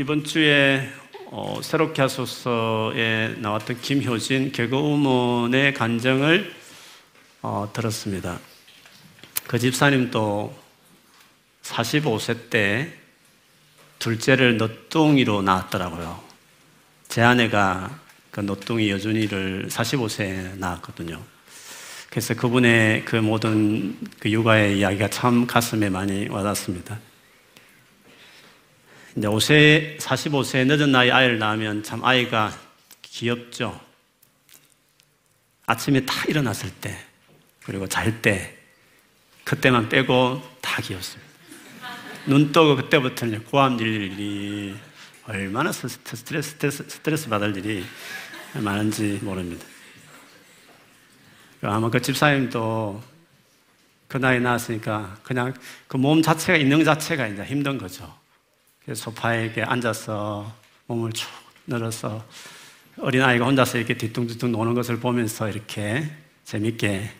이번 주에 어, 새롭게 하소서에 나왔던 김효진 개그우먼의 간정을 어, 들었습니다. 그 집사님도 45세 때 둘째를 너뚱이로 낳았더라고요. 제 아내가 그 너뚱이 여준이를 45세에 낳았거든요. 그래서 그분의 그 모든 그 육아의 이야기가 참 가슴에 많이 와닿습니다. 이제 5세, 45세 늦은 나이 아이를 낳으면 참 아이가 귀엽죠. 아침에 다 일어났을 때, 그리고 잘 때, 그때만 빼고 다 귀엽습니다. 눈 뜨고 그때부터는 고함 일이 얼마나 스트레스, 스트레스, 스트레스 받을 일이 많은지 모릅니다. 아마 그 집사님도 그 나이 낳았으니까 그냥 그 몸 자체가 있는 자체가 이제 힘든 거죠. 소파에 게 앉아서 몸을 쭉 늘어서 어린아이가 혼자서 이렇게 뒤뚱뒤뚱 노는 것을 보면서 이렇게 재밌게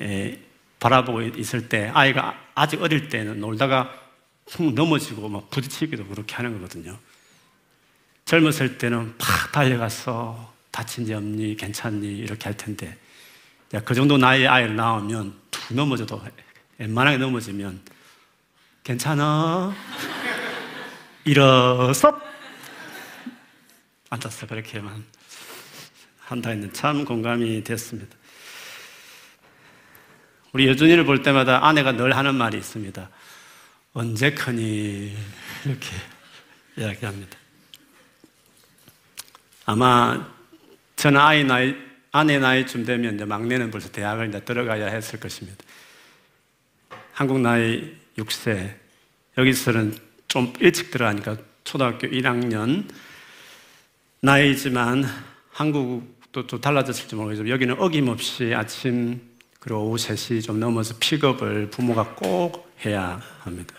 예, 바라보고 있을 때 아이가 아직 어릴 때는 놀다가 훅 넘어지고 막 부딪히기도 그렇게 하는 거거든요. 젊었을 때는 팍 달려가서 다친 데 없니? 괜찮니? 이렇게 할 텐데 그 정도 나이의 아이를 낳으면 툭 넘어져도 웬만하게 넘어지면 괜찮아? 일어서 앉았어 그렇게만 한다 했는 참 공감이 됐습니다. 우리 여준이를 볼 때마다 아내가 늘 하는 말이 있습니다. 언제 크니? 이렇게 이야기합니다. 아마 저는 아이 나이, 아내 나이쯤 되면 이제 막내는 벌써 대학을 이제 들어가야 했을 것입니다. 한국 나이 6세, 여기서는 좀 일찍 들어가니까 초등학교 1학년 나이지만 한국도 또 달라졌을지 모르겠지만 여기는 어김없이 아침 그리고 오후 3시 좀 넘어서 픽업을 부모가 꼭 해야 합니다.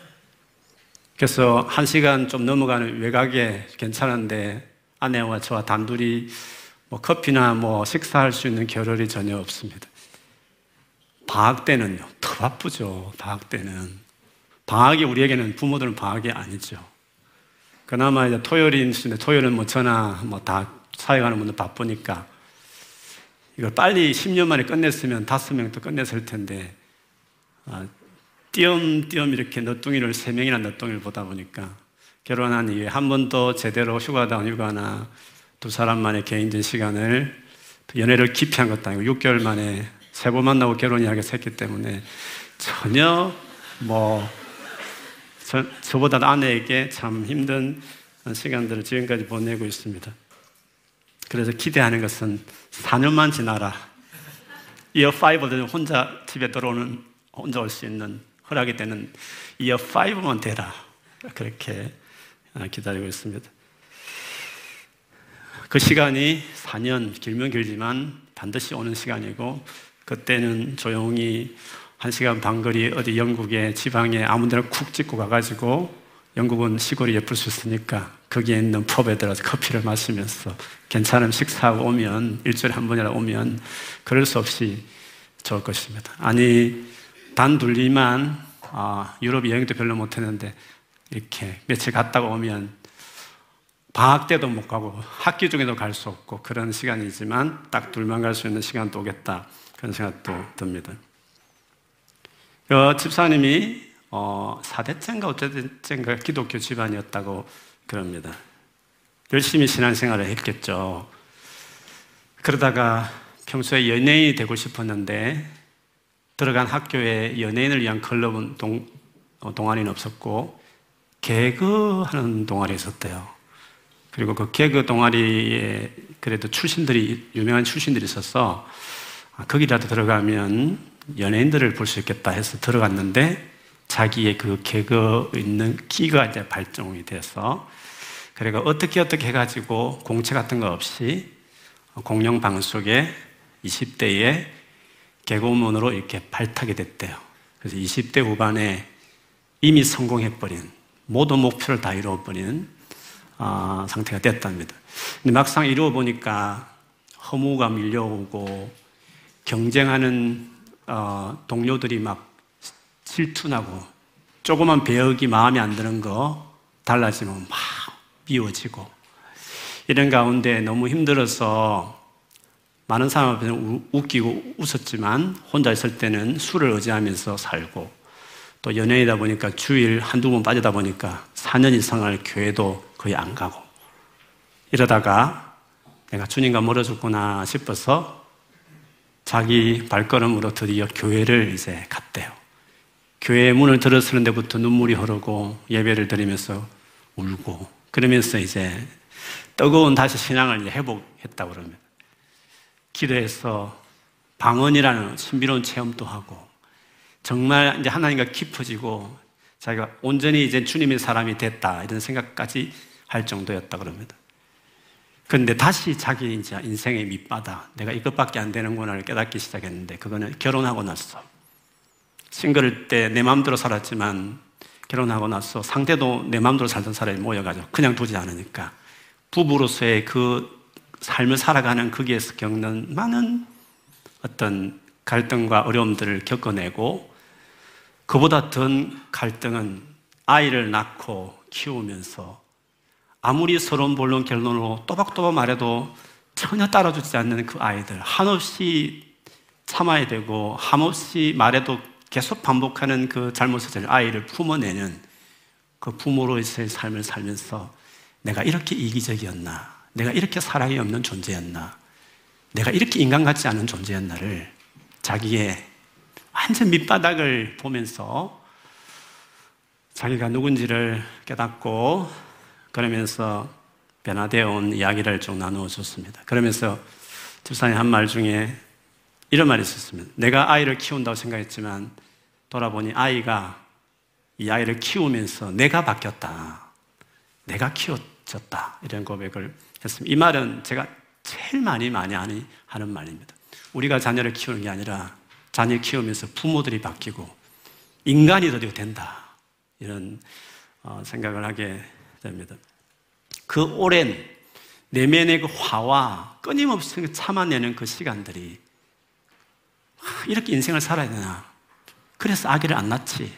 그래서 한 시간 좀 넘어가는 외곽에 괜찮은데 아내와 저와 단둘이 뭐 커피나 뭐 식사할 수 있는 겨를이 전혀 없습니다. 방학 때는요, 더 바쁘죠. 방학 때는. 방학이 우리에게는 부모들은 방학이 아니죠. 그나마 이제 토요일인 수인데 토요일은 뭐 저나 뭐다 사회 가는 분들 바쁘니까 이걸 빨리 10년 만에 끝냈으면 다섯 명도 끝냈을 텐데 아, 띄엄띄엄 이렇게 너뚱이를 세 명이나 너뚱이를 보다 보니까 결혼한 이후에 한 번도 제대로 휴가다 휴가나 두 사람만의 개인적인 시간을 연애를 깊이 한 것도 아니고 6개월 만에 세 번 만나고 결혼 이야기를 했기 때문에 전혀 뭐 저, 저보다 아내에게 참 힘든 시간들을 지금까지 보내고 있습니다. 그래서 기대하는 것은 4년만 지나라. 이어 5를 혼자 집에 들어오는, 혼자 올 수 있는 허락이 되는 이어 5만 되라. 그렇게 아, 기다리고 있습니다. 그 시간이 4년, 길면 길지만 반드시 오는 시간이고, 그때는 조용히 한 시간 반 거리 어디 영국의 지방에 아무 데나 쿡 찍고 가가지고 영국은 시골이 예쁠 수 있으니까 거기에 있는 펍에 들어가서 커피를 마시면서 괜찮은 식사하고 오면 일주일에 한 번이라 오면 그럴 수 없이 좋을 것입니다. 아니 단둘리만 아, 유럽 여행도 별로 못했는데 이렇게 며칠 갔다가 오면 방학 때도 못 가고 학기 중에도 갈 수 없고 그런 시간이지만 딱 둘만 갈 수 있는 시간도 오겠다 그런 생각도 듭니다. 그 집사님이 어, 4대째인가 어쨌든가 기독교 집안이었다고 그럽니다. 열심히 신앙생활을 했겠죠. 그러다가 평소에 연예인이 되고 싶었는데 들어간 학교에 연예인을 위한 클럽은 동, 어, 동아리는 없었고 개그하는 동아리 있었대요. 그리고 그 개그 동아리에 그래도 출신들이 유명한 출신들이 있어서 아, 거기라도 들어가면 연예인들을 볼 수 있겠다 해서 들어갔는데 자기의 그 개그 있는 끼가 이제 발동이 돼서 그래가 어떻게 어떻게 해가지고 공채 같은 거 없이 공영 방송에 20대에 개그우먼으로 이렇게 발탁이 됐대요. 그래서 20대 후반에 이미 성공해버린 모든 목표를 다 이루어버린 어, 상태가 됐답니다. 근데 막상 이루어 보니까 허무가 밀려오고 경쟁하는 어, 동료들이 막 질투나고 조그만 배역이 마음에 안 드는 거 달라지면 막 비워지고 이런 가운데 너무 힘들어서 많은 사람 앞에서 웃기고 웃었지만 혼자 있을 때는 술을 의지하면서 살고 또 연예인이다 보니까 주일 한두 번 빠지다 보니까 4년 이상을 교회도 거의 안 가고 이러다가 내가 주님과 멀어졌구나 싶어서 자기 발걸음으로 드디어 교회를 이제 갔대요. 교회 문을 들었을 때부터 눈물이 흐르고 예배를 드리면서 울고 그러면서 이제 뜨거운 다시 신앙을 회복했다고 그러면 기도해서 방언이라는 신비로운 체험도 하고 정말 이제 하나님과 깊어지고 자기가 온전히 이제 주님의 사람이 됐다 이런 생각까지 할 정도였다 그럽니다. 그런데 다시 자기 이제 인생의 밑바닥, 내가 이것밖에 안 되는구나를 깨닫기 시작했는데 그거는 결혼하고 났어. 싱글 때 내 마음대로 살았지만 결혼하고 나서 상대도 내 마음대로 살던 사람이 모여가지고 그냥 두지 않으니까 부부로서의 그 삶을 살아가는 거기에서 겪는 많은 어떤 갈등과 어려움들을 겪어내고 그보다 더 갈등은 아이를 낳고 키우면서 아무리 서러운 본론 결론으로 또박또박 말해도 전혀 따라주지 않는 그 아이들. 한없이 참아야 되고 한없이 말해도 계속 반복하는 그 잘못을 아이를 품어내는 그 부모로서의 삶을 살면서 내가 이렇게 이기적이었나 내가 이렇게 사랑이 없는 존재였나 내가 이렇게 인간 같지 않은 존재였나를 자기의 완전 밑바닥을 보면서 자기가 누군지를 깨닫고 그러면서 변화되어 온 이야기를 쭉 나누어 줬습니다. 그러면서 집사님 한 말 중에 이런 말이 있었습니다. 내가 아이를 키운다고 생각했지만 돌아보니 아이가 이 아이를 키우면서 내가 바뀌었다. 내가 키워졌다. 이런 고백을 했습니다. 이 말은 제가 제일 많이 많이 하는 말입니다. 우리가 자녀를 키우는 게 아니라 자녀 키우면서 부모들이 바뀌고 인간이 되도 된다. 이런 어, 생각을 하게 됩니다. 그 오랜 내면의 그 화와 끊임없이 참아내는 그 시간들이 이렇게 인생을 살아야 되나? 그래서 아기를 안 낳지.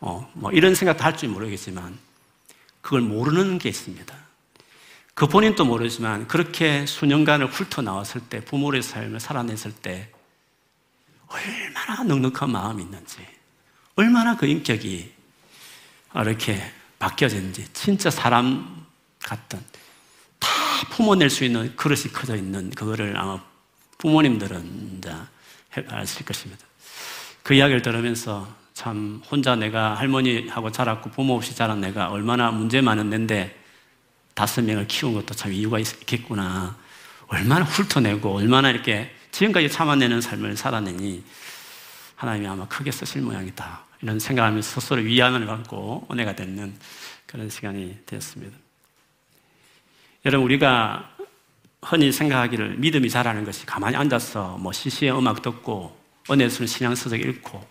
어, 뭐 이런 생각도 할줄 모르겠지만 그걸 모르는 게 있습니다. 그 본인도 모르지만 그렇게 수년간을 훑어 나왔을 때 부모의 삶을 살아냈을 때 얼마나 넉넉한 마음이 있는지 얼마나 그 인격이 이렇게 바뀌어졌는지 진짜 사람 같던 다 품어낼 수 있는 그릇이 커져 있는 그거를 아마 부모님들은 이제 아실 것입니다. 그 이야기를 들으면서 참 혼자 내가 할머니하고 자랐고 부모 없이 자란 내가 얼마나 문제 많은 데 다섯 명을 키운 것도 참 이유가 있겠구나. 얼마나 훑어내고 얼마나 이렇게 지금까지 참아내는 삶을 살아내니 하나님이 아마 크게 쓰실 모양이다. 이런 생각하면서 스스로 위안을 받고 은혜가 되는 그런 시간이 되었습니다. 여러분, 우리가 흔히 생각하기를 믿음이 자라는 것이 가만히 앉아서 뭐 시시의 음악 듣고 은혜선 신앙서적 읽고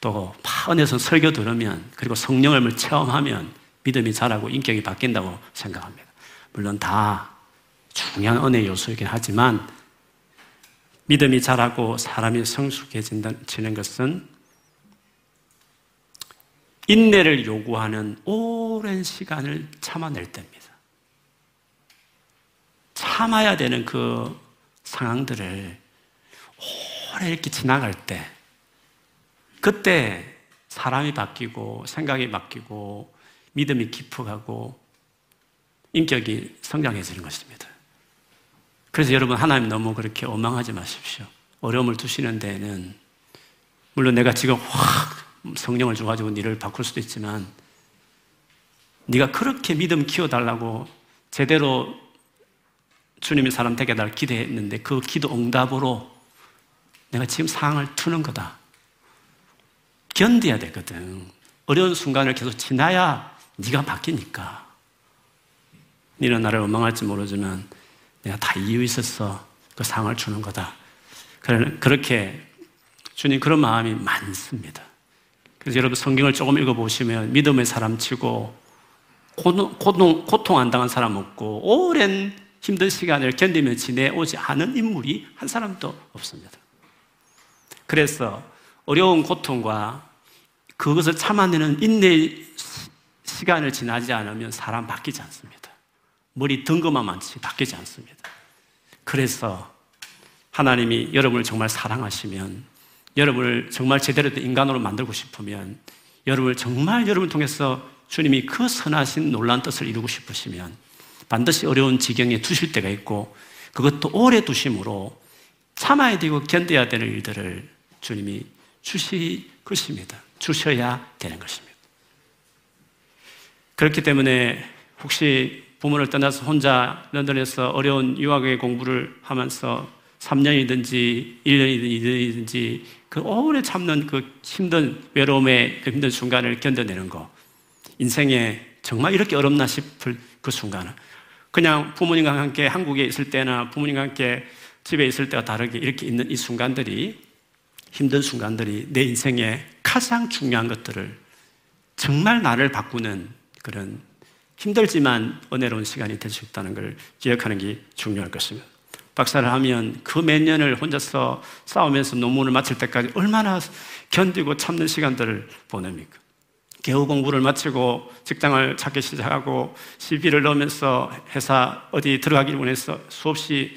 또 은혜선 설교 들으면 그리고 성령을 체험하면 믿음이 자라고 인격이 바뀐다고 생각합니다. 물론 다 중요한 은혜 요소이긴 하지만 믿음이 자라고 사람이 성숙해지는 것은 인내를 요구하는 오랜 시간을 참아낼 때입니다. 참아야 되는 그 상황들을 오래 이렇게 지나갈 때, 그때 사람이 바뀌고 생각이 바뀌고 믿음이 깊어가고 인격이 성장해지는 것입니다. 그래서 여러분 하나님 너무 그렇게 원망하지 마십시오. 어려움을 두시는 데에는 물론 내가 지금 확 성령을 줘가지고 니를 바꿀 수도 있지만 네가 그렇게 믿음 키워달라고 제대로 주님의 사람 되게 날 기대했는데 그 기도 응답으로 내가 지금 상황을 투는 거다. 견뎌야 되거든. 어려운 순간을 계속 지나야 네가 바뀌니까. 너는 나를 원망할지 모르지만 내가 다 이유 있었어. 그 상을 주는 거다. 그렇게 주님 그런 마음이 많습니다. 그래서 여러분 성경을 조금 읽어보시면 믿음의 사람 치고 고통, 고통 안 당한 사람 없고 오랜 힘든 시간을 견디며 지내오지 않은 인물이 한 사람도 없습니다. 그래서 어려운 고통과 그것을 참아내는 인내 시간을 지나지 않으면 사람 바뀌지 않습니다. 머리 덩거만 많지 바뀌지 않습니다. 그래서 하나님이 여러분을 정말 사랑하시면 여러분을 정말 제대로 된 인간으로 만들고 싶으면 여러분을 정말 여러분을 통해서 주님이 그 선하신 놀란 뜻을 이루고 싶으시면 반드시 어려운 지경에 두실 때가 있고 그것도 오래 두심으로 참아야 되고 견뎌야 되는 일들을 주님이 주실 것입니다. 주셔야 되는 것입니다. 그렇기 때문에 혹시 부모를 떠나서 혼자 런던에서 어려운 유학의 공부를 하면서 3년이든지 1년이든지 그 오래 참는 그 힘든 외로움의 그 힘든 순간을 견뎌내는 거. 인생에 정말 이렇게 어렵나 싶을 그 순간은 그냥 부모님과 함께 한국에 있을 때나 부모님과 함께 집에 있을 때와 다르게 이렇게 있는 이 순간들이 힘든 순간들이 내 인생에 가장 중요한 것들을 정말 나를 바꾸는 그런 힘들지만 은혜로운 시간이 될 수 있다는 걸 기억하는 게 중요할 것입니다. 박사를 하면 그 몇 년을 혼자서 싸우면서 논문을 마칠 때까지 얼마나 견디고 참는 시간들을 보냅니까? 개우 공부를 마치고 직장을 찾기 시작하고 CV를 넣으면서 회사 어디 들어가기를 원해서 수없이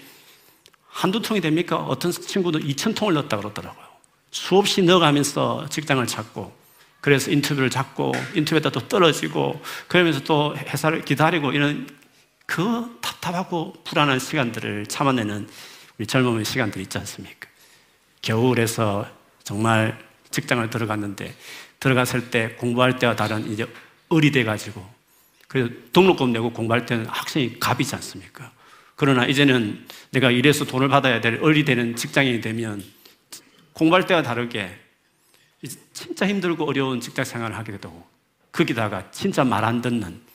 한두 통이 됩니까? 어떤 친구도 2천 통을 넣었다 그러더라고요. 수없이 넣어가면서 직장을 찾고 그래서 인터뷰를 잡고 인터뷰에다 또 떨어지고 그러면서 또 회사를 기다리고 이런 그 답답하고 불안한 시간들을 참아내는 우리 젊음의 시간들이 있지 않습니까? 겨울에서 정말 직장을 들어갔는데 들어갔을 때 공부할 때와 다른 이제 어리 돼 가지고 그래서 등록금 내고 공부할 때는 학생이 갑이지 않습니까? 그러나 이제는 내가 이래서 돈을 받아야 될 어리 되는 직장인이 되면 공부할 때와 다르게 진짜 힘들고 어려운 직장 생활을 하게 되고 거기다가 진짜 말 안 듣는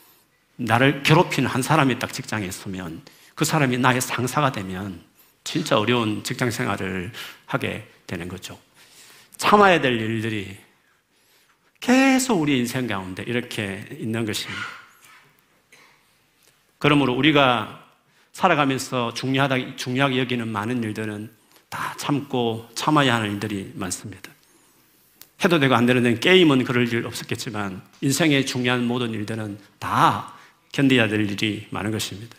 나를 괴롭히는 한 사람이 딱 직장에 있으면 그 사람이 나의 상사가 되면 진짜 어려운 직장 생활을 하게 되는 거죠. 참아야 될 일들이 계속 우리 인생 가운데 이렇게 있는 것입니다. 그러므로 우리가 살아가면서 중요하다, 중요하게 여기는 많은 일들은 다 참고 참아야 하는 일들이 많습니다. 해도 되고 안 되는 게임은 그럴 일 없었겠지만 인생의 중요한 모든 일들은 다 견뎌야 될 일이 많은 것입니다.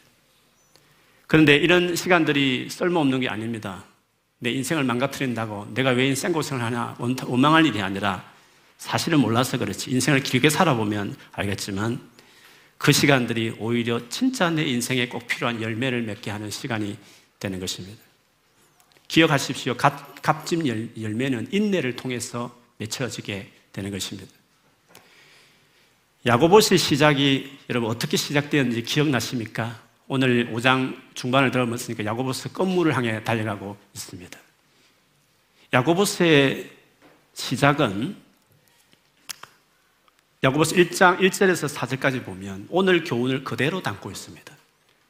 그런데 이런 시간들이 쓸모없는 게 아닙니다. 내 인생을 망가뜨린다고 내가 왜 생고생을 하냐 원망할 일이 아니라 사실을 몰라서 그렇지 인생을 길게 살아보면 알겠지만 그 시간들이 오히려 진짜 내 인생에 꼭 필요한 열매를 맺게 하는 시간이 되는 것입니다. 기억하십시오. 값, 값짐 열매는 인내를 통해서 맺혀지게 되는 것입니다. 야고보스의 시작이 여러분 어떻게 시작되었는지 기억나십니까? 오늘 5장 중반을 들어봤으니까 야고보스 건물을 향해 달려가고 있습니다. 야고보스의 시작은 야고보스 1장 1절에서 4절까지 보면 오늘 교훈을 그대로 담고 있습니다.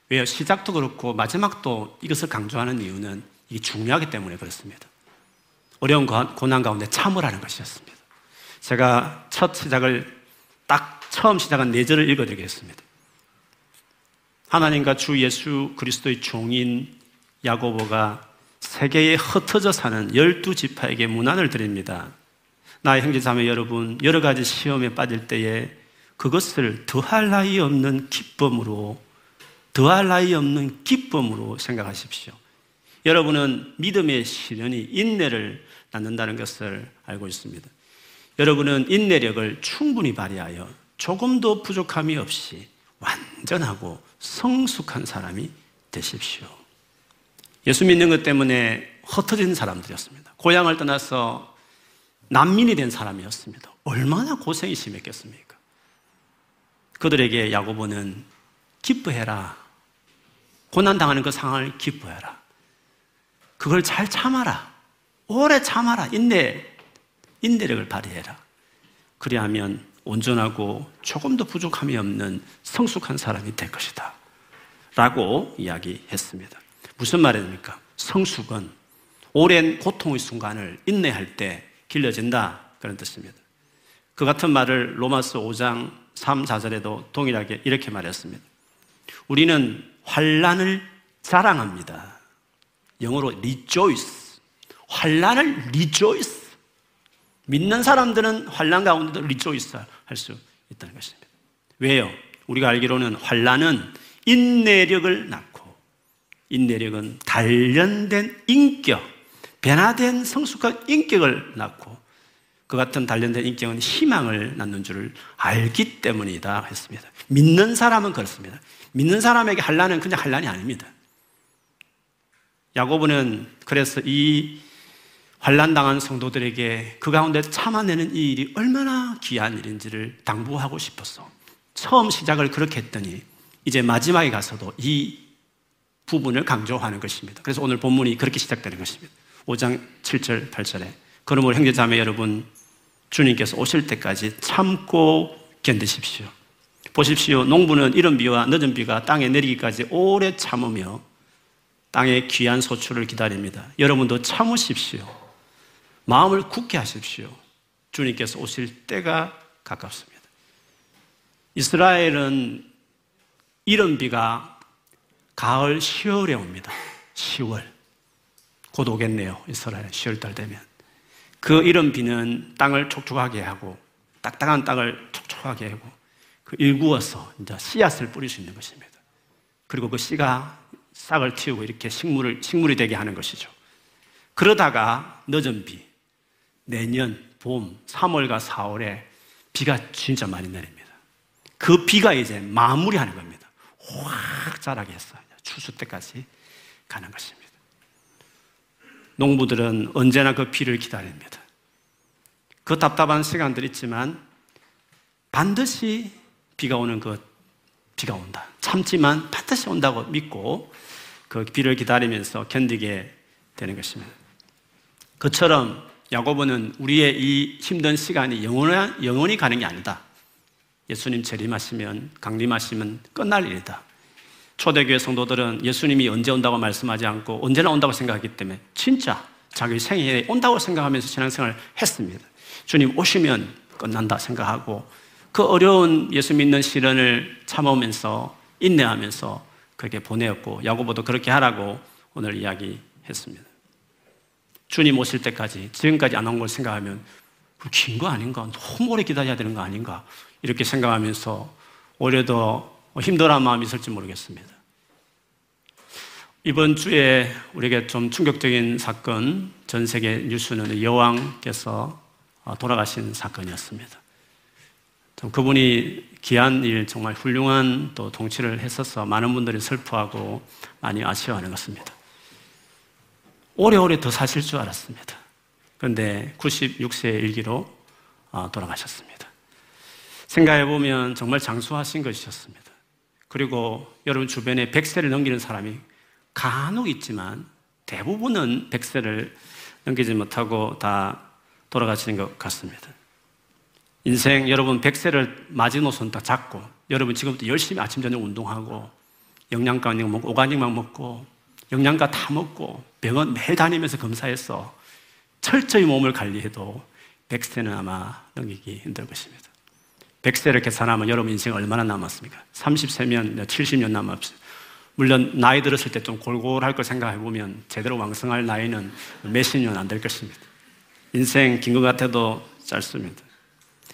왜요? 시작도 그렇고 마지막도 이것을 강조하는 이유는 이게 중요하기 때문에 그렇습니다. 어려운 고난 가운데 참으라는 것이었습니다. 제가 첫 시작을 딱 처음 시작한 네 절을 읽어드리겠습니다. 하나님과 주 예수 그리스도의 종인 야고보가 세계에 흩어져 사는 열두 지파에게 문안을 드립니다. 나의 형제자매 여러분, 여러 가지 시험에 빠질 때에 그것을 더할 나위 없는 기쁨으로, 더할 나위 없는 기쁨으로 생각하십시오. 여러분은 믿음의 시련이 인내를 낳는다는 것을 알고 있습니다. 여러분은 인내력을 충분히 발휘하여 조금도 부족함이 없이 완전하고 성숙한 사람이 되십시오. 예수 믿는 것 때문에 흩어진 사람들이었습니다. 고향을 떠나서 난민이 된 사람이었습니다. 얼마나 고생이 심했겠습니까? 그들에게 야고보는 기뻐해라. 고난당하는 그 상황을 기뻐해라. 그걸 잘 참아라. 오래 참아라. 인내, 인내력을 발휘해라. 그리하면 온전하고 조금도 부족함이 없는 성숙한 사람이 될 것이다. 라고 이야기했습니다. 무슨 말입니까? 성숙은 오랜 고통의 순간을 인내할 때 길러진다. 그런 뜻입니다. 그 같은 말을 로마서 5장 3, 4절에도 동일하게 이렇게 말했습니다. 우리는 환란을 자랑합니다. 영어로 rejoice. 환란을 rejoice. 믿는 사람들은 환란 가운데도 rejoice 할수 있다는 것입니다. 왜요? 우리가 알기로는 환란은 인내력을 낳고 인내력은 단련된 인격, 변화된 성숙한 인격을 낳고 그 같은 단련된 인격은 희망을 낳는 줄을 알기 때문이다 했습니다. 믿는 사람은 그렇습니다. 믿는 사람에게 환란은 그냥 환란이 아닙니다. 야고보는 그래서 이 환란 당한 성도들에게 그 가운데 참아내는 이 일이 얼마나 귀한 일인지를 당부하고 싶었어. 처음 시작을 그렇게 했더니 이제 마지막에 가서도 이 부분을 강조하는 것입니다. 그래서 오늘 본문이 그렇게 시작되는 것입니다. 5장 7절 8절에 그러므로 형제자매 여러분 주님께서 오실 때까지 참고 견디십시오. 보십시오. 농부는 이른 비와 늦은 비가 땅에 내리기까지 오래 참으며 땅의 귀한 소출을 기다립니다. 여러분도 참으십시오. 마음을 굳게 하십시오. 주님께서 오실 때가 가깝습니다. 이스라엘은 이른 비가 가을 10월에 옵니다. 10월. 곧 오겠네요. 이스라엘 10월 달 되면. 그 이른 비는 땅을 촉촉하게 하고 딱딱한 땅을 촉촉하게 하고 그 일구어서 이제 씨앗을 뿌릴 수 있는 것입니다. 그리고 그 씨가 싹을 틔우고 이렇게 식물을 식물이 되게 하는 것이죠. 그러다가 늦은 비, 내년 봄 3월과 4월에 비가 진짜 많이 내립니다. 그 비가 이제 마무리하는 겁니다. 확 자라게 해서 추수 때까지 가는 것입니다. 농부들은 언제나 그 비를 기다립니다. 그 답답한 시간들 있지만 반드시 비가 오는 그 비가 온다. 참지만 반드시 온다고 믿고 그 비를 기다리면서 견디게 되는 것입니다. 그처럼 야고보는 우리의 이 힘든 시간이 영원히, 영원히 가는 게 아니다. 예수님 재림하시면, 강림하시면 끝날 일이다. 초대교회 성도들은 예수님이 언제 온다고 말씀하지 않고 언제나 온다고 생각하기 때문에 진짜 자기 생에 온다고 생각하면서 신앙생활을 했습니다. 주님 오시면 끝난다 생각하고 그 어려운 예수 믿는 시련을 참으면서 인내하면서 그렇게 보내었고 야고보도 그렇게 하라고 오늘 이야기했습니다. 주님 오실 때까지 지금까지 안 온 걸 생각하면 긴 거 아닌가? 너무 오래 기다려야 되는 거 아닌가? 이렇게 생각하면서 오히려 더 힘들어한 마음이 있을지 모르겠습니다. 이번 주에 우리에게 좀 충격적인 사건, 전 세계 뉴스는 여왕께서 돌아가신 사건이었습니다. 그분이 귀한 일, 정말 훌륭한 또 통치를 했어서 많은 분들이 슬퍼하고 많이 아쉬워하는 것입니다. 오래오래 더 사실 줄 알았습니다. 그런데 96세의 일기로 아, 돌아가셨습니다. 생각해 보면 정말 장수하신 것이었습니다. 그리고 여러분 주변에 100세를 넘기는 사람이 간혹 있지만 대부분은 100세를 넘기지 못하고 다 돌아가시는 것 같습니다. 인생 여러분 100세를 마지노선 다 잡고 여러분 지금부터 열심히 아침 저녁 운동하고 영양가 먹고 오가닉만 먹고 영양가 다 먹고 병원 매일 다니면서 검사해서 철저히 몸을 관리해도 100세는 아마 넘기기 힘들 것입니다. 100세를 계산하면 여러분 인생 얼마나 남았습니까? 30세면 70년 남았습니다. 물론 나이 들었을 때 좀 골골할 걸 생각해 보면 제대로 왕성할 나이는 몇십 년 안 될 것입니다. 인생 긴 것 같아도 짧습니다.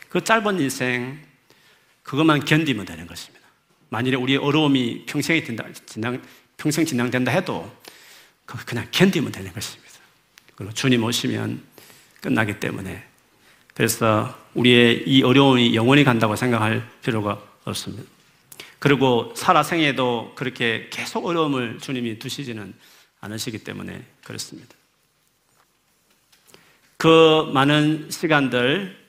그 짧은 인생 그것만 견디면 되는 것입니다. 만일에 우리의 어려움이 평생이 된다, 진당, 평생 진행된다 해도 그냥 견디면 되는 것입니다. 그리고 주님 오시면 끝나기 때문에 그래서 우리의 이 어려움이 영원히 간다고 생각할 필요가 없습니다. 그리고 살아 생에도 그렇게 계속 어려움을 주님이 두시지는 않으시기 때문에 그렇습니다. 그 많은 시간들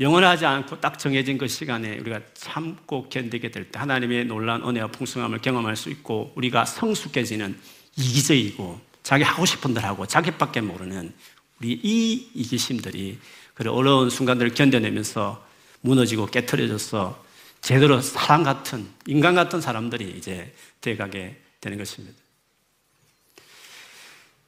영원하지 않고 딱 정해진 그 시간에 우리가 참고 견디게 될 때 하나님의 놀라운 은혜와 풍성함을 경험할 수 있고 우리가 성숙해지는 이기적이고 자기 하고 싶은 대로 하고 자기밖에 모르는 우리 이 이기심들이 그 어려운 순간들을 견뎌내면서 무너지고 깨트려져서 제대로 사람 같은, 인간 같은 사람들이 이제 돼가게 되는 것입니다.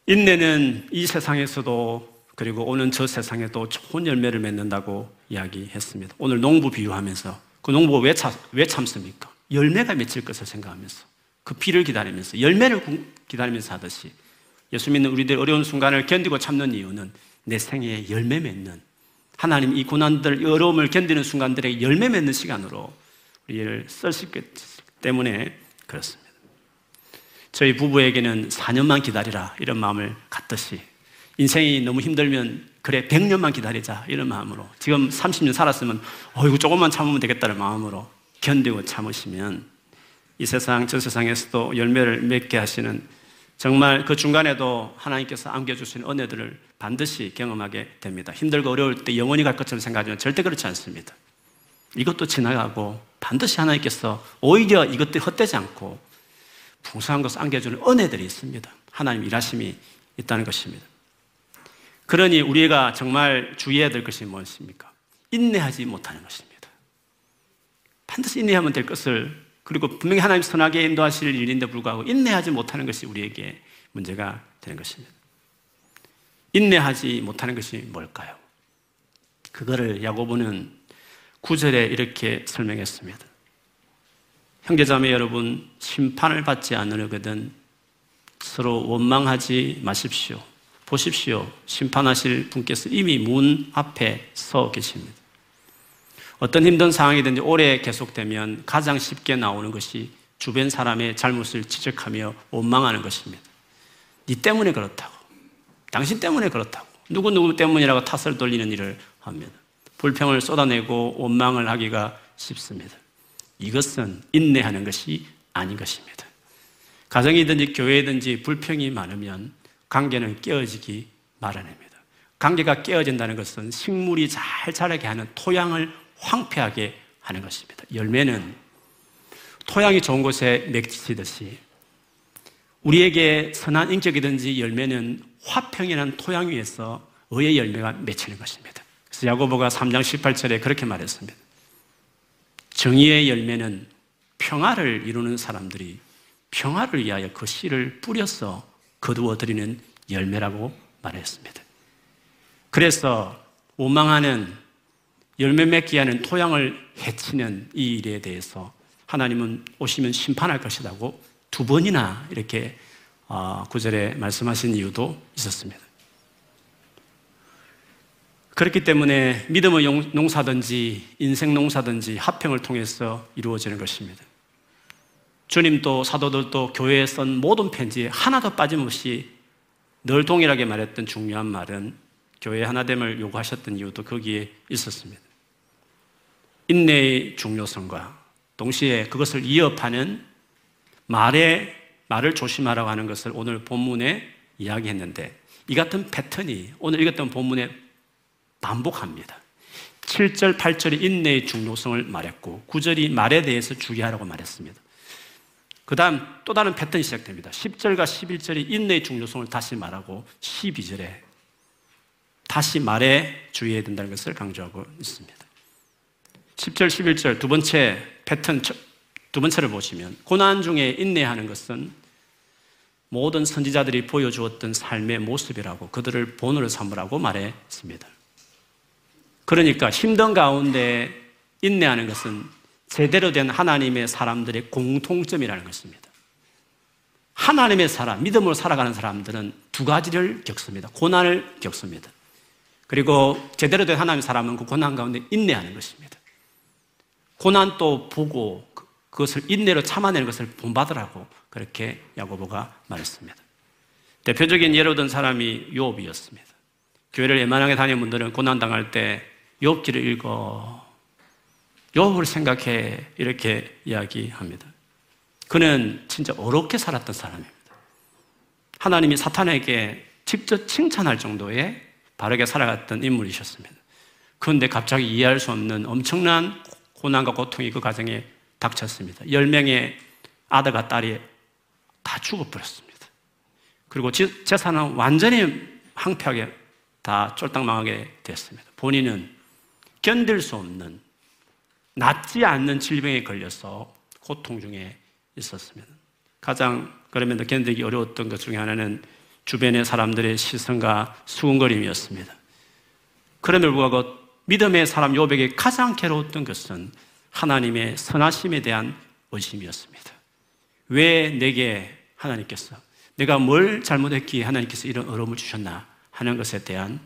인내는 이 세상에서도 그리고 오는 저 세상에도 좋은 열매를 맺는다고 이야기했습니다. 오늘 농부 비유하면서 그 농부가 왜, 참, 왜 참습니까? 열매가 맺힐 것을 생각하면서 그 비를 기다리면서 열매를 기다리면서 하듯이 예수 믿는 우리들 어려운 순간을 견디고 참는 이유는 내 생애에 열매 맺는 하나님 이 고난들, 어려움을 견디는 순간들에 열매 맺는 시간으로 우리를 쓰시기 때문에 그렇습니다. 저희 부부에게는 4년만 기다리라 이런 마음을 갖듯이 인생이 너무 힘들면 그래 100년만 기다리자 이런 마음으로 지금 30년 살았으면 어 이거 조금만 참으면 되겠다는 마음으로 견디고 참으시면 이 세상 저 세상에서도 열매를 맺게 하시는 정말 그 중간에도 하나님께서 안겨주시는 은혜들을 반드시 경험하게 됩니다. 힘들고 어려울 때 영원히 갈 것처럼 생각하지만 절대 그렇지 않습니다. 이것도 지나가고 반드시 하나님께서 오히려 이것들이 헛되지 않고 풍성한 것을 안겨주는 은혜들이 있습니다. 하나님 일하심이 있다는 것입니다. 그러니 우리가 정말 주의해야 될 것이 무엇입니까? 인내하지 못하는 것입니다. 반드시 인내하면 될 것을 그리고 분명히 하나님 선하게 인도하실 일인데 불구하고 인내하지 못하는 것이 우리에게 문제가 되는 것입니다. 인내하지 못하는 것이 뭘까요? 그거를 야고보는 구절에 이렇게 설명했습니다. 형제자매 여러분, 심판을 받지 않으려거든 서로 원망하지 마십시오. 보십시오. 심판하실 분께서 이미 문 앞에 서 계십니다. 어떤 힘든 상황이든지 오래 계속되면 가장 쉽게 나오는 것이 주변 사람의 잘못을 지적하며 원망하는 것입니다. 네 때문에 그렇다고. 당신 때문에 그렇다고. 누구누구 때문이라고 탓을 돌리는 일을 합니다. 불평을 쏟아내고 원망을 하기가 쉽습니다. 이것은 인내하는 것이 아닌 것입니다. 가정이든지 교회든지 불평이 많으면 관계는 깨어지기 마련입니다. 관계가 깨어진다는 것은 식물이 잘 자라게 하는 토양을 황폐하게 하는 것입니다. 열매는 토양이 좋은 곳에 맺히듯이 우리에게 선한 인격이든지 열매는 화평이라는 토양 위에서 의의 열매가 맺히는 것입니다. 그래서 야고보가 3장 18절에 그렇게 말했습니다. 정의의 열매는 평화를 이루는 사람들이 평화를 위하여 그 씨를 뿌려서 거두어 드리는 열매라고 말했습니다. 그래서 오망하는 열매 맺기 하는 토양을 해치는 이 일에 대해서 하나님은 오시면 심판할 것이라고 두 번이나 이렇게 어, 구절에 말씀하신 이유도 있었습니다. 그렇기 때문에 믿음의 농사든지 인생 농사든지 합평을 통해서 이루어지는 것입니다. 주님도 사도들도 교회에 쓴 모든 편지에 하나도 빠짐없이 늘 동일하게 말했던 중요한 말은 교회 하나됨을 요구하셨던 이유도 거기에 있었습니다. 인내의 중요성과 동시에 그것을 이어파는 말에 말을 조심하라고 하는 것을 오늘 본문에 이야기했는데 이 같은 패턴이 오늘 읽었던 본문에 반복합니다. 7절, 8절이 인내의 중요성을 말했고 9절이 말에 대해서 주의하라고 말했습니다. 그 다음 또 다른 패턴이 시작됩니다. 10절과 11절이 인내의 중요성을 다시 말하고 12절에 다시 말에 주의해야 된다는 것을 강조하고 있습니다. 10절, 11절 두 번째 패턴 두 번째를 보시면 고난 중에 인내하는 것은 모든 선지자들이 보여주었던 삶의 모습이라고 그들을 본으로 삼으라고 말했습니다. 그러니까 힘든 가운데 인내하는 것은 제대로 된 하나님의 사람들의 공통점이라는 것입니다. 하나님의 사람, 믿음으로 살아가는 사람들은 두 가지를 겪습니다. 고난을 겪습니다. 그리고 제대로 된 하나님의 사람은 그 고난 가운데 인내하는 것입니다. 고난 또 보고 그, 그것을 인내로 참아내는 것을 본받으라고 그렇게 야고보가 말했습니다. 대표적인 예로 든 사람이 요업이었습니다. 교회를 예만하게 다니는 분들은 고난 당할 때 욥기를 읽어 욥을 생각해 이렇게 이야기합니다. 그는 진짜 어렵게 살았던 사람입니다. 하나님이 사탄에게 직접 칭찬할 정도의 바르게 살아갔던 인물이셨습니다. 그런데 갑자기 이해할 수 없는 엄청난 고난과 고통이 그 가정에 닥쳤습니다. 10명의 아들과 딸이 다 죽어버렸습니다. 그리고 재산은 완전히 황폐하게 다 쫄딱 망하게 됐습니다. 본인은 견딜 수 없는 낫지 않는 질병에 걸려서 고통 중에 있었습니다. 가장 그러면 견디기 어려웠던 것 중에 하나는 주변의 사람들의 시선과 수군거림이었습니다. 그럼에도 불구하고 믿음의 사람 요백에 가장 괴로웠던 것은 하나님의 선하심에 대한 의심이었습니다. 왜 내게 하나님께서 내가 뭘 잘못했기에 하나님께서 이런 어려움을 주셨나 하는 것에 대한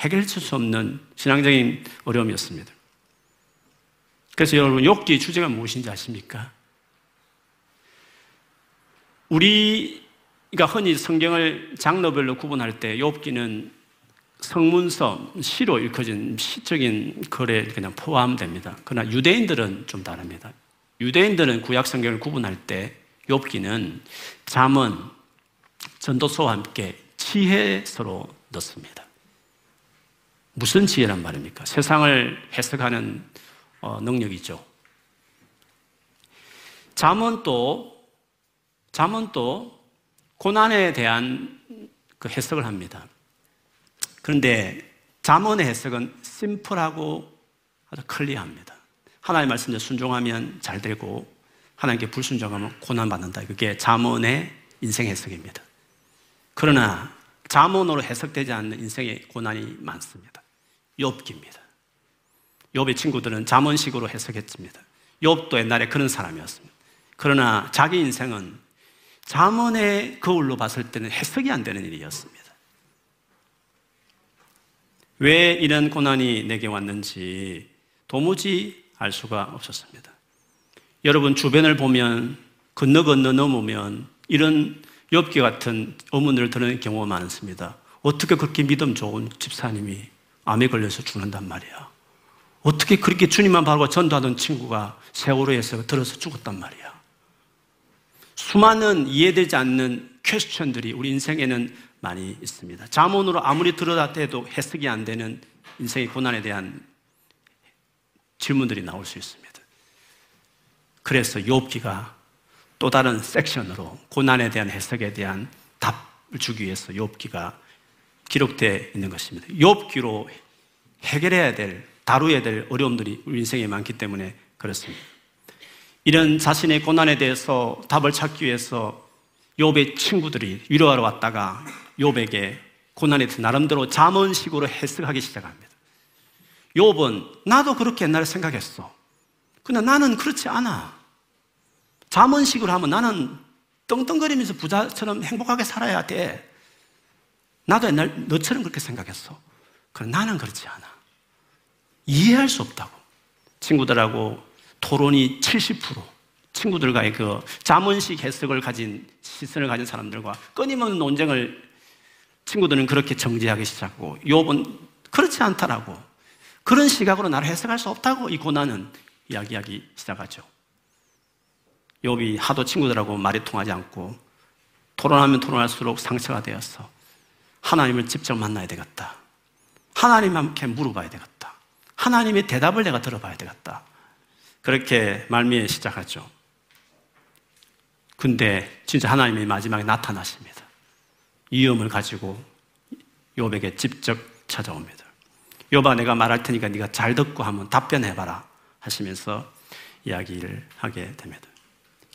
해결할 수 없는 신앙적인 어려움이었습니다. 그래서 여러분 욥기 주제가 무엇인지 아십니까? 우리가 흔히 성경을 장르별로 구분할 때 욥기는 성문서, 시로 읽혀진 시적인 글에 그냥 포함됩니다. 그러나 유대인들은 좀 다릅니다. 유대인들은 구약 성경을 구분할 때 욥기는 잠언, 전도서와 함께 지혜서로 넣습니다. 무슨 지혜란 말입니까? 세상을 해석하는 어, 능력이죠. 잠언도 잠언도 고난에 대한 그 해석을 합니다. 그런데 잠언의 해석은 심플하고 아주 클리어합니다. 하나님의 말씀에 순종하면 잘 되고 하나님께 불순종하면 고난 받는다. 그게 잠언의 인생 해석입니다. 그러나 잠언으로 해석되지 않는 인생의 고난이 많습니다. 욥기입니다. 욥의 친구들은 잠언식으로 해석했습니다. 욥도 옛날에 그런 사람이었습니다. 그러나 자기 인생은 잠언의 거울로 봤을 때는 해석이 안 되는 일이었습니다. 왜 이런 고난이 내게 왔는지 도무지 알 수가 없었습니다. 여러분 주변을 보면 건너 건너 넘으면 이런 엽기 같은 어문을 들은 경우가 많습니다. 어떻게 그렇게 믿음 좋은 집사님이 암에 걸려서 죽는단 말이야. 어떻게 그렇게 주님만 바라고 전도하던 친구가 세월호에서 들어서 죽었단 말이야. 수많은 이해되지 않는 퀘스천들이 우리 인생에는 많이 있습니다. 자문으로 아무리 들어다 대도 해석이 안 되는 인생의 고난에 대한 질문들이 나올 수 있습니다. 그래서 욥기가 또 다른 섹션으로 고난에 대한 해석에 대한 답을 주기 위해서 욥기가 기록되어 있는 것입니다. 욥기로 해결해야 될, 다루어야 될 어려움들이 우리 인생에 많기 때문에 그렇습니다. 이런 자신의 고난에 대해서 답을 찾기 위해서 욥의 친구들이 위로하러 왔다가 욥에게 고난에 대해서 나름대로 잠언식으로 해석하기 시작합니다. 욥은 나도 그렇게 옛날에 생각했어. 근데 나는 그렇지 않아. 잠언식으로 하면 나는 떵떵거리면서 부자처럼 행복하게 살아야 돼. 나도 옛날 너처럼 그렇게 생각했어. 그럼 나는 그렇지 않아. 이해할 수 없다고. 친구들하고 토론이 70%. 친구들과의 그 자문식 해석을 가진 시선을 가진 사람들과 끊임없는 논쟁을 친구들은 그렇게 정지하기 시작하고 욥은 그렇지 않다라고 그런 시각으로 나를 해석할 수 없다고 이 고난은 이야기하기 시작하죠. 욥이 하도 친구들하고 말이 통하지 않고 토론하면 토론할수록 상처가 되었어. 하나님을 직접 만나야 되겠다. 하나님한테 물어봐야 되겠다. 하나님의 대답을 내가 들어봐야 되겠다. 그렇게 말미에 시작하죠. 근데 진짜 하나님이 마지막에 나타나십니다. 위험을 가지고 욥에게 직접 찾아옵니다. 욥아 내가 말할 테니까 네가 잘 듣고 한번 답변해 봐라 하시면서 이야기를 하게 됩니다.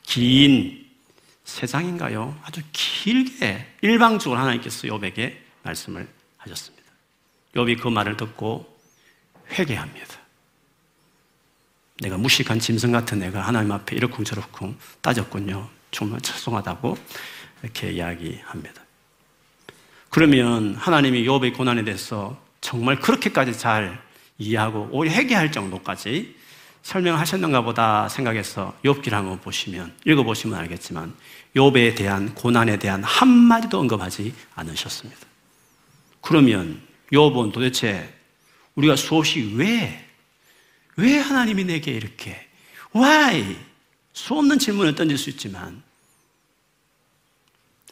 긴세 장인가요? 아주 길게 일방적으로 하나님께서 욥에게 말씀을 하셨습니다. 욥이 그 말을 듣고 회개합니다. 내가 무식한 짐승 같은 내가 하나님 앞에 이렇쿵저렇쿵 따졌군요. 정말 죄송하다고 이렇게 이야기합니다. 그러면 하나님이 욥의 고난에 대해서 정말 그렇게까지 잘 이해하고 오히려 회개할 정도까지 설명하셨는가 보다 생각해서 욥기를 한번 보시면 읽어 보시면 알겠지만 욥에 대한 고난에 대한 한 마디도 언급하지 않으셨습니다. 그러면 욥은 도대체 우리가 수없이 왜, 왜 하나님이 내게 이렇게, why? 수 없는 질문을 던질 수 있지만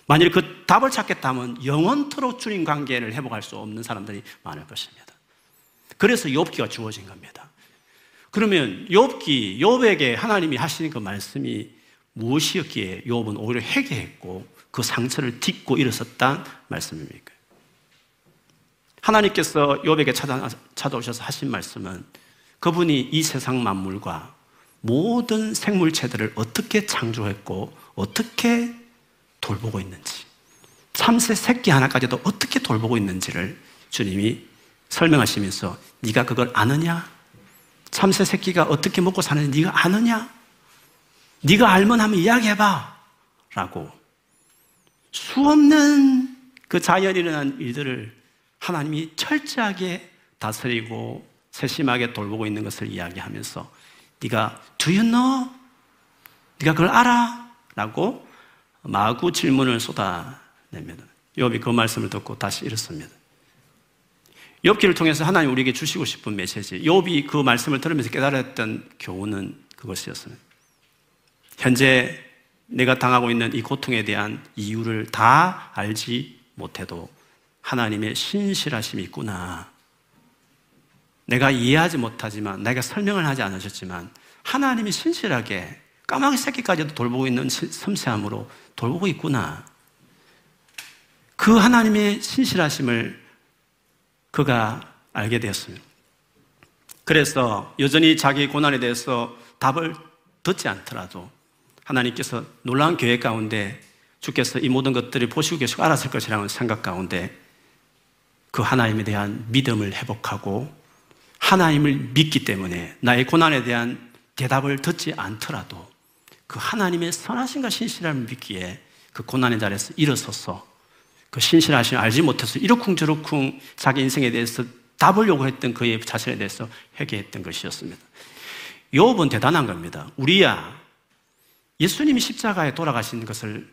만일 그 답을 찾겠다면 영원토록 주님 관계를 회복할 수 없는 사람들이 많을 것입니다. 그래서 욥기가 주어진 겁니다. 그러면 욥기 욥에게 하나님이 하시는 그 말씀이 무엇이었기에 욥은 오히려 회개했고 그 상처를 딛고 일어섰단 말씀입니까? 하나님께서 찾아, 찾아오셔서 하신 말씀은 그분이 이 세상 만물과 모든 생물체들을 어떻게 창조했고 어떻게 돌보고 있는지 참새 새끼 하나까지도 어떻게 돌보고 있는지를 주님이 설명하시면서 네가 그걸 아느냐? 참새 새끼가 어떻게 먹고 사는지 네가 아느냐? 네가 알면 한번 이야기해봐 라고 수없는 그 자연이 일어난 일들을 하나님이 철저하게 다스리고 세심하게 돌보고 있는 것을 이야기하면서 네가 do you know? 네가 그걸 알아? 라고 마구 질문을 쏟아냅니다. 욥이 그 말씀을 듣고 다시 일었습니다. 욥기를 통해서 하나님 우리에게 주시고 싶은 메시지, 욥이 그 말씀을 들으면서 깨달았던 교훈은 그것이었습니다. 현재 내가 당하고 있는 이 고통에 대한 이유를 다 알지 못해도 하나님의 신실하심이 있구나. 내가 이해하지 못하지만, 내가 설명을 하지 않으셨지만, 하나님이 신실하게 까마귀 새끼까지도 돌보고 있는 섬세함으로 돌보고 있구나. 그 하나님의 신실하심을 그가 알게 되었습니다. 그래서 여전히 자기 고난에 대해서 답을 듣지 않더라도 하나님께서 놀라운 계획 가운데 주께서 이 모든 것들을 보시고 계시고 알았을 것이라는 생각 가운데 그 하나님에 대한 믿음을 회복하고 하나님을 믿기 때문에 나의 고난에 대한 대답을 듣지 않더라도 그 하나님의 선하신과 신실함을 믿기에 그 고난의 자리에서 일어서서 그 신실하심을 알지 못해서 이러쿵저러쿵 자기 인생에 대해서 답을 요구했던 그의 자신에 대해서 회개했던 것이었습니다. 요업은 대단한 겁니다. 우리야 예수님이 십자가에 돌아가신 것을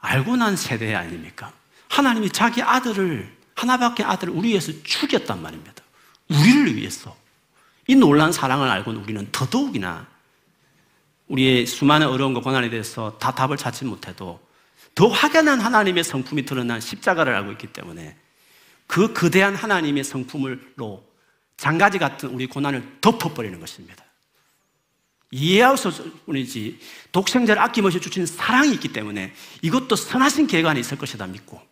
알고 난 세대 아닙니까? 하나님이 자기 아들을 하나밖에 아들을 우리 위해서 죽였단 말입니다. 우리를 위해서. 이 놀란 사랑을 알고는 우리는 더더욱이나 우리의 수많은 어려움과 고난에 대해서 다 답을 찾지 못해도 더 확연한 하나님의 성품이 드러난 십자가를 알고 있기 때문에 그 거대한 하나님의 성품으로 장가지 같은 우리 고난을 덮어버리는 것입니다. 이해할 수 뿐이지 독생자를 아낌없이 주신 사랑이 있기 때문에 이것도 선하신 안에 있을 것이다 믿고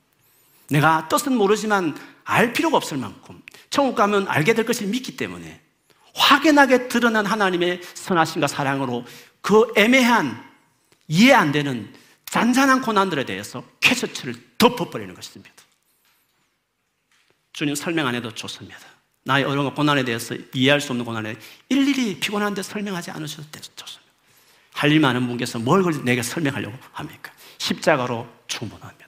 내가 뜻은 모르지만 알 필요가 없을 만큼 천국 가면 알게 될 것을 믿기 때문에 확연하게 드러난 하나님의 선하심과 사랑으로 그 애매한 이해 안 되는 잔잔한 고난들에 대해서 캐셔츠를 덮어버리는 것입니다. 주님 설명 안 해도 좋습니다. 나의 어려운 고난에 대해서 이해할 수 없는 고난에 일일이 피곤한데 설명하지 않으셔도 좋습니다. 할 일 많은 분께서 뭘 내게 설명하려고 합니까? 십자가로 충분합니다.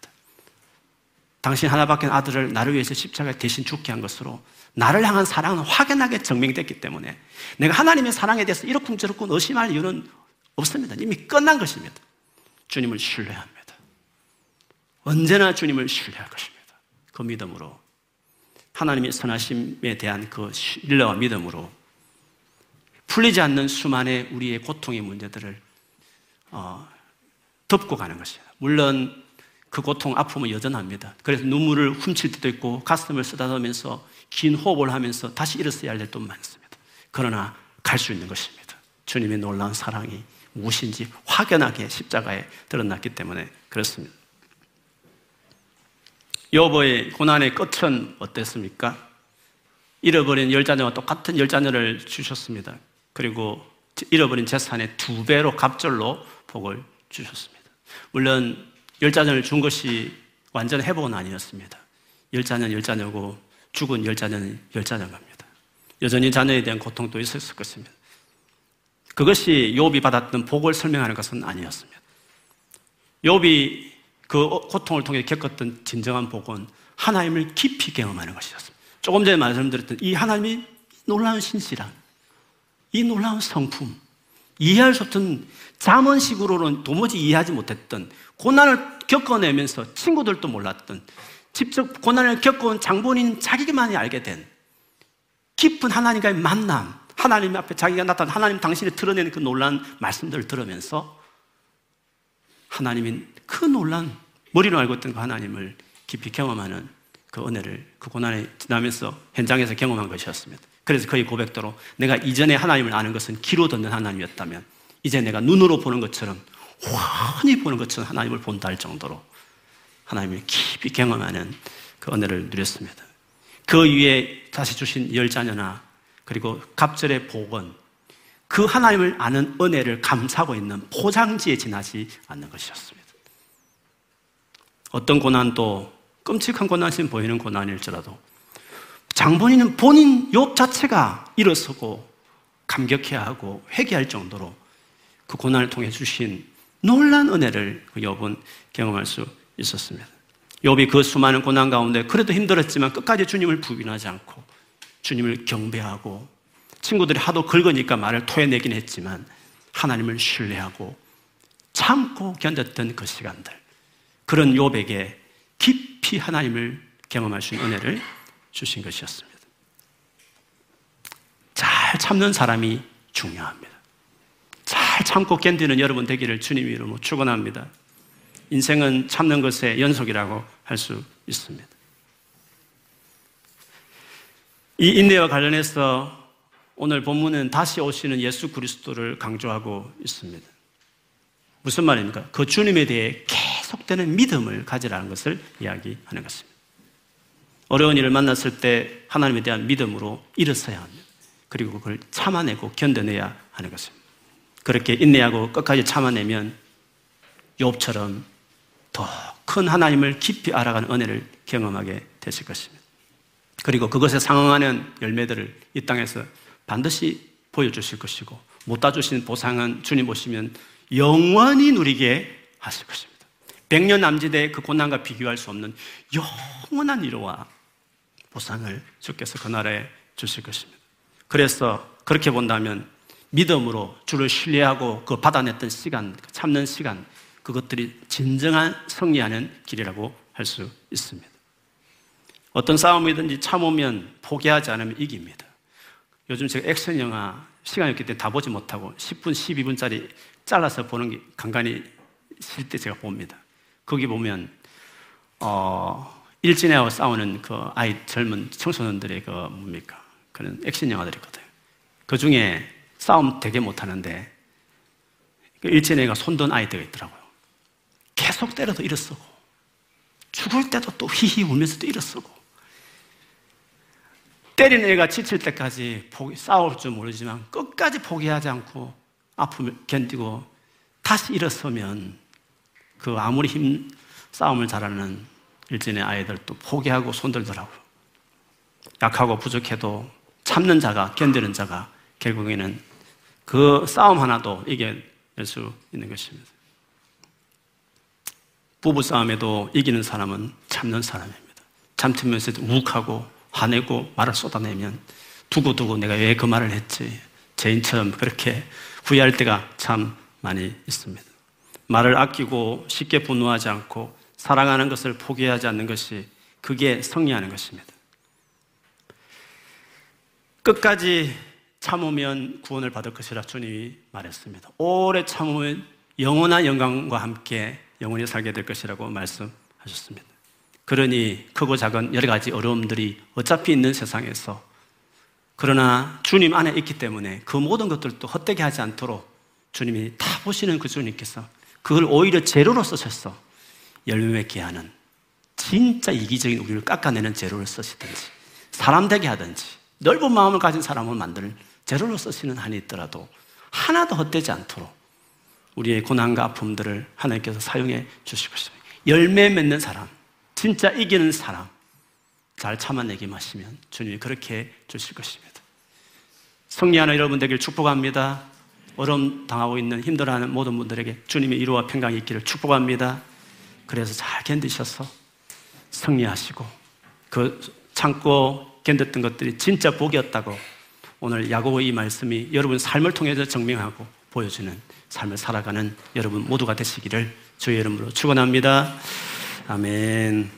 당신 하나밖에 아들을 나를 위해서 십자가에 대신 죽게 한 것으로 나를 향한 사랑은 확연하게 증명됐기 때문에 내가 하나님의 사랑에 대해서 이렇쿵저렇쿵 의심할 이유는 없습니다. 이미 끝난 것입니다. 주님을 신뢰합니다. 언제나 주님을 신뢰할 것입니다. 그 믿음으로 하나님의 선하심에 대한 그 신뢰와 믿음으로 풀리지 않는 수많은 우리의 고통의 문제들을 어, 덮고 가는 것입니다. 물론 그 고통, 아픔은 여전합니다. 그래서 눈물을 훔칠 때도 있고 가슴을 쓰다듬으면서 긴 호흡을 하면서 다시 일어서야 할 때도 많습니다. 그러나 갈 수 있는 것입니다. 주님의 놀라운 사랑이 무엇인지 확연하게 십자가에 드러났기 때문에 그렇습니다. 여보의 고난의 끝은 어땠습니까? 잃어버린 열 자녀와 똑같은 열 자녀를 주셨습니다. 그리고 잃어버린 재산의 두 배로 갑절로 복을 주셨습니다. 물론 열 자녀를 준 것이 완전 회복은 아니었습니다. 열 자녀는 열 자녀고 죽은 열 자녀는 열 자녀인 겁니다. 여전히 자녀에 대한 고통도 있었을 것입니다. 그것이 욥이 받았던 복을 설명하는 것은 아니었습니다. 욥이 그 고통을 통해 겪었던 진정한 복은 하나님을 깊이 경험하는 것이었습니다. 조금 전에 말씀드렸던 이 하나님이 놀라운 신실함, 이 놀라운 성품, 이해할 수 없던 자문식으로는 도무지 이해하지 못했던 고난을 겪어내면서 친구들도 몰랐던 직접 고난을 겪어온 장본인 자기만이 알게 된 깊은 하나님과의 만남, 하나님 앞에 자기가 나타난 하나님 당신이 드러내는 그 놀란 말씀들을 들으면서 하나님인 그 놀란 머리로 알고 있던 그 하나님을 깊이 경험하는 그 은혜를 그 고난에 지나면서 현장에서 경험한 것이었습니다. 그래서 그의 고백대로 내가 이전에 하나님을 아는 것은 귀로 듣는 하나님이었다면 이제 내가 눈으로 보는 것처럼 환히 보는 것처럼 하나님을 본다 할 정도로 하나님을 깊이 경험하는 그 은혜를 누렸습니다. 그 위에 다시 주신 열 자녀나 그리고 갑절의 복은 그 하나님을 아는 은혜를 감사하고 있는 포장지에 지나지 않는 것이었습니다. 어떤 고난도 끔찍한 고난이 보이는 고난일지라도 장본인은 본인 욕 자체가 일어서고 감격해야 하고 회개할 정도로 그 고난을 통해 주신 놀란 은혜를 그 욥은 경험할 수 있었습니다. 욥이 그 수많은 고난 가운데 그래도 힘들었지만 끝까지 주님을 부인하지 않고 주님을 경배하고 친구들이 하도 긁으니까 말을 토해내긴 했지만 하나님을 신뢰하고 참고 견뎠던 그 시간들. 그런 요백에 깊이 하나님을 경험할 수 있는 은혜를 주신 것이었습니다. 잘 참는 사람이 중요합니다. 잘 참고 견디는 여러분 되기를 주님 이름으로 축원합니다. 인생은 참는 것의 연속이라고 할 수 있습니다. 이 인내와 관련해서 오늘 본문은 다시 오시는 예수 그리스도를 강조하고 있습니다. 무슨 말입니까? 그 주님에 대해 계속되는 믿음을 가지라는 것을 이야기하는 것입니다. 어려운 일을 만났을 때 하나님에 대한 믿음으로 일어서야 합니다. 그리고 그걸 참아내고 견뎌내야 하는 것입니다. 그렇게 인내하고 끝까지 참아내면 욥처럼 더 큰 하나님을 깊이 알아가는 은혜를 경험하게 되실 것입니다. 그리고 그것에 상응하는 열매들을 이 땅에서 반드시 보여주실 것이고 못 따주신 보상은 주님 보시면 영원히 누리게 하실 것입니다. 백년 남지대의 그 고난과 비교할 수 없는 영원한 위로와 보상을 주께서 그날에 주실 것입니다. 그래서 그렇게 본다면 믿음으로 주를 신뢰하고 그 받아냈던 시간, 그 참는 시간, 그것들이 진정한 승리하는 길이라고 할 수 있습니다. 어떤 싸움이든지 참으면 포기하지 않으면 이깁니다. 요즘 제가 액션 영화 시간이 없기 때문에 다 보지 못하고 10분, 12분짜리 잘라서 보는 게 간간히 쉴 때 제가 봅니다. 거기 보면, 어, 일진애하고 싸우는 그 아이 젊은 청소년들의 그 뭡니까? 그런 액션 영화들이 있거든요. 그 중에 싸움 되게 못하는데, 그 일진애가 손든 아이들이 있더라고요. 계속 때려도 일어서고, 죽을 때도 또 히히 울면서 또 일어서고, 때리는 애가 지칠 때까지 포기, 싸울 줄 모르지만 끝까지 포기하지 않고 아픔을 견디고 다시 일어서면 그 아무리 힘 싸움을 잘하는 일진의 아이들도 포기하고 손들더라고요. 약하고 부족해도 참는 자가 견디는 자가 결국에는 그 싸움 하나도 이겨낼 수 있는 것입니다. 부부 싸움에도 이기는 사람은 참는 사람입니다. 참으면서 욱하고 화내고 말을 쏟아내면 두고두고 내가 왜 그 말을 했지? 죄인처럼 그렇게 후회할 때가 참 많이 있습니다. 말을 아끼고 쉽게 분노하지 않고 사랑하는 것을 포기하지 않는 것이 그게 승리하는 것입니다. 끝까지 참으면 구원을 받을 것이라 주님이 말했습니다. 오래 참으면 영원한 영광과 함께 영원히 살게 될 것이라고 말씀하셨습니다. 그러니 크고 작은 여러 가지 어려움들이 어차피 있는 세상에서 그러나 주님 안에 있기 때문에 그 모든 것들도 헛되게 하지 않도록 주님이 다 보시는 그 주님께서 그걸 오히려 재료로 쓰셔서 열매 맺게 하는 진짜 이기적인 우리를 깎아내는 재료를 쓰시든지 사람 되게 하든지 넓은 마음을 가진 사람을 만드는 재료로 쓰시는 한이 있더라도 하나도 헛되지 않도록 우리의 고난과 아픔들을 하나님께서 사용해 주실 것입니다. 열매 맺는 사람, 진짜 이기는 사람 잘 참아내기만 하시면 주님이 그렇게 주실 것입니다. 성리하는 여러분 되길 축복합니다. 어려움 당하고 있는 힘들어하는 모든 분들에게 주님의 위로와 평강이 있기를 축복합니다. 그래서 잘 견디셔서 승리하시고 그 참고 견뎠던 것들이 진짜 복이었다고 오늘 야고보의 이 말씀이 여러분 삶을 통해서 증명하고 보여주는 삶을 살아가는 여러분 모두가 되시기를 주의 이름으로 축원합니다. 아멘.